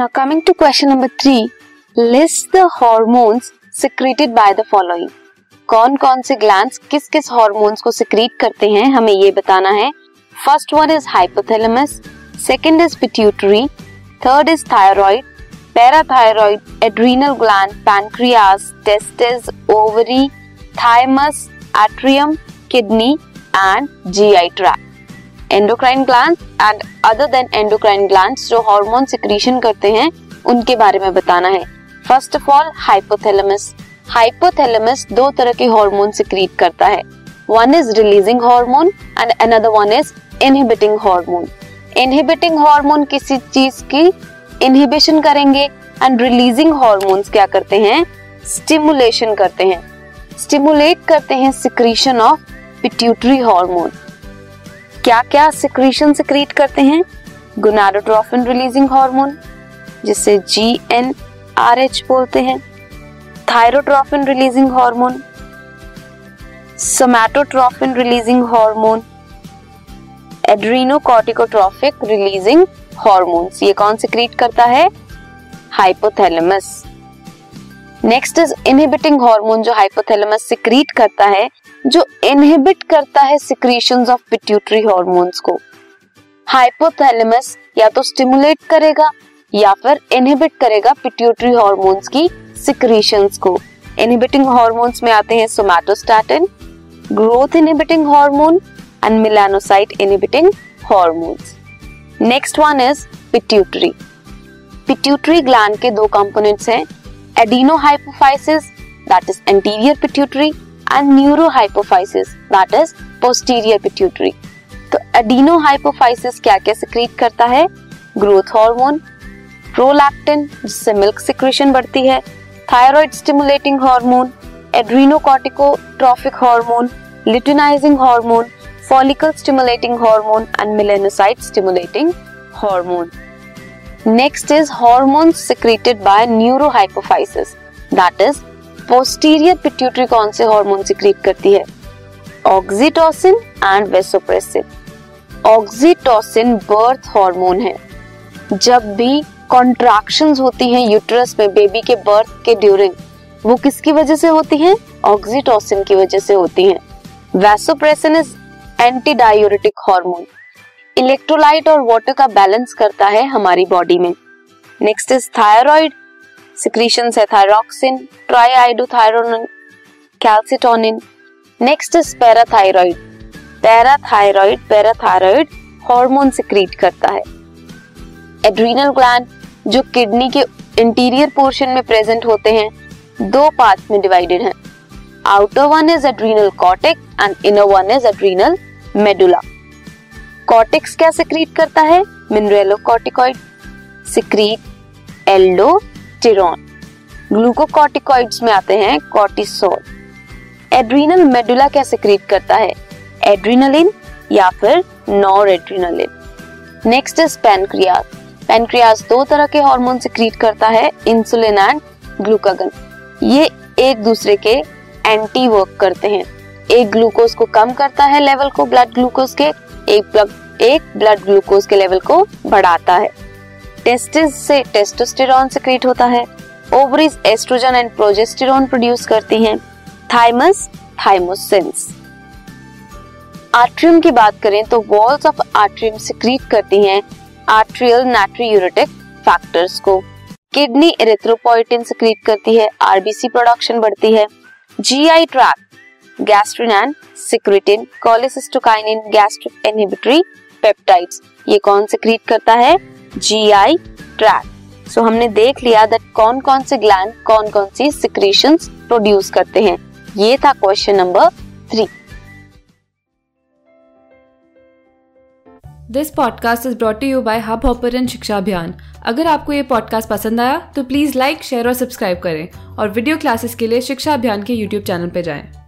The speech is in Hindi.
Now coming to question number three, list the hormones secreted by the following. कौन कौन से ग्लैंड्स किस किस हॉर्मोन्स को सिक्रीट करते हैं हमें ये बताना है first one is hypothalamus second is pituitary third is thyroid parathyroid adrenal gland pancreas testis ovary thymus atrium kidney and GI tract endocrine gland and other than endocrine gland जो हार्मोन सिक्रीशन करते हैं, उनके बारे में बताना है। First of all hypothalamus hypothalamus दो तरह के हार्मोन सिक्रीट करता है। One is releasing hormone and another one is inhibiting hormone inhibiting hormone किसी चीज़ की इनहिबिशन करेंगे एंड रिलीजिंग हार्मोन्स क्या करते हैं? स्टिमुलेशन करते हैं। स्टिमुलेट करते हैं सिक्रीशन ऑफ़ पिट्यूटरी हार्मोन क्या क्या सिक्रीशन सिक्रीट करते हैं? गुनाडोट्रोफिन रिलीजिंग हार्मोन जिसे जी एन आर एच बोलते हैं। Thyrotrophin releasing hormone somatotrophin releasing hormone adrenocorticotrophic releasing hormones ये कौन सिक्रीट करता है? Hypothalamus next is inhibiting hormone जो हाइपोथैलेमस सिक्रीट करता है, जो इनहिबिट करता है सिक्रीशंस ऑफ़ पिट्यूटरी हॉर्मोन्स को। हाइपोथैलेमस या तो स्टिमुलेट करेगा, या फिर इनहिबिट करेगा पिट्यूटरी हॉर्मोन्स की सिक्रीशंस को। इनहिबिटिंग हॉर्मोन्स में आते हैं somatostatin growth inhibiting hormone and melanocyte inhibiting hormones next one is pituitary pituitary gland के दो कंपोनेंट्स हैं। Adenohypophysis that is anterior pituitary and neurohypophysis that is posterior pituitary तो एडिनोहाइपोफाइसिस क्या क्या सिक्रीट करता है? ग्रोथ हार्मोन प्रोलैक्टिन जिससे मिल्क सिक्रेशन बढ़ती है thyroid stimulating hormone adrenocorticotrophic hormone luteinising hormone follicle stimulating hormone and melanocyte stimulating hormone next is hormone secreted by neurohypophysis that is posterior pituitary कौन से हार्मोन सिक्रीट करती है। Oxytocin and vasopressin oxytocin birth hormone है। जब भी कॉन्ट्रैक्शंस होती हैं यूट्रस में बेबी के बर्थ के ड्यूरिंग वो किसकी वजह से होती हैं? ऑक्सीटोसिन की वजह से होती हैं। Vasopressin is anti diuretic hormone electrolyte और वाटर का बैलेंस करता है हमारी बॉडी में। नेक्स्ट इज़ थायराइड सिक्रीशन है thyroxine triiodothyronine calcitonin next is parathyroid parathyroid parathyroid hormone secrete करता है। एड्रीनल ग्लैंड जो किडनी के इंटीरियर पोर्शन में प्रेजेंट होते हैं, दो पार्ट में डिवाइडेड हैं। Outer one is adrenal cortex and inner one is adrenal medulla cortex क्या सिक्रीट करता है? मिनरेलो corticoid secrete aldosterone glucocorticoids में आते हैं कॉर्टिसोल। एड्रीनल मेडुला क्या सिक्रीट करता है? एड्रीनलिन या फिर nor adrenaline next is pancreas pancreas दो तरह के हार्मोन सिक्रीट करता है, इंसुलिन एंड ग्लूकागन। ये एक दूसरे के एंटी वर्क करते हैं। एक ग्लूकोज को कम करता है लेवल को ब्लड ग्लूकोज के, एक ब्लड एक ब्लड ग्लूकोज के लेवल को बढ़ाता है। टेस्टिस से टेस्टोस्टेरॉन सिक्रीट होता है। Ovaries estrogen and progesterone produce करती हैं। थाइमस थाइमोसिन्स आर्ट्रियम की बात करें तो वॉल्स ऑफ़ आर्ट्रियम सिक्रीट करती हैं आर्ट्रियल नाट्रियूरेटिक फैक्टर्स को। किडनी इरिथ्रोपोइटिन सिक्रीट करती है। आरबीसी प्रोडक्शन बढ़ती है। GI tract gastrin and secretin cholecystokinin gastric inhibitory peptides ये कौन सिक्रीट करता है? जीआई ट्रैक सो हमने देख लिया दैट कौन कौन से ग्लैंड कौन कौन सी सिक्रीशंस प्रोड्यूस करते हैं। ये था question number three this podcast is brought you by hub hopper शिक्षा अभियान अगर आपको ये पॉडकास्ट पसंद आया तो प्लीज़ लाइक शेयर और सब्सक्राइब करें। और वीडियो क्लासेस के लिए शिक्षा अभियान के यूट्यूब चैनल पर जाएँ।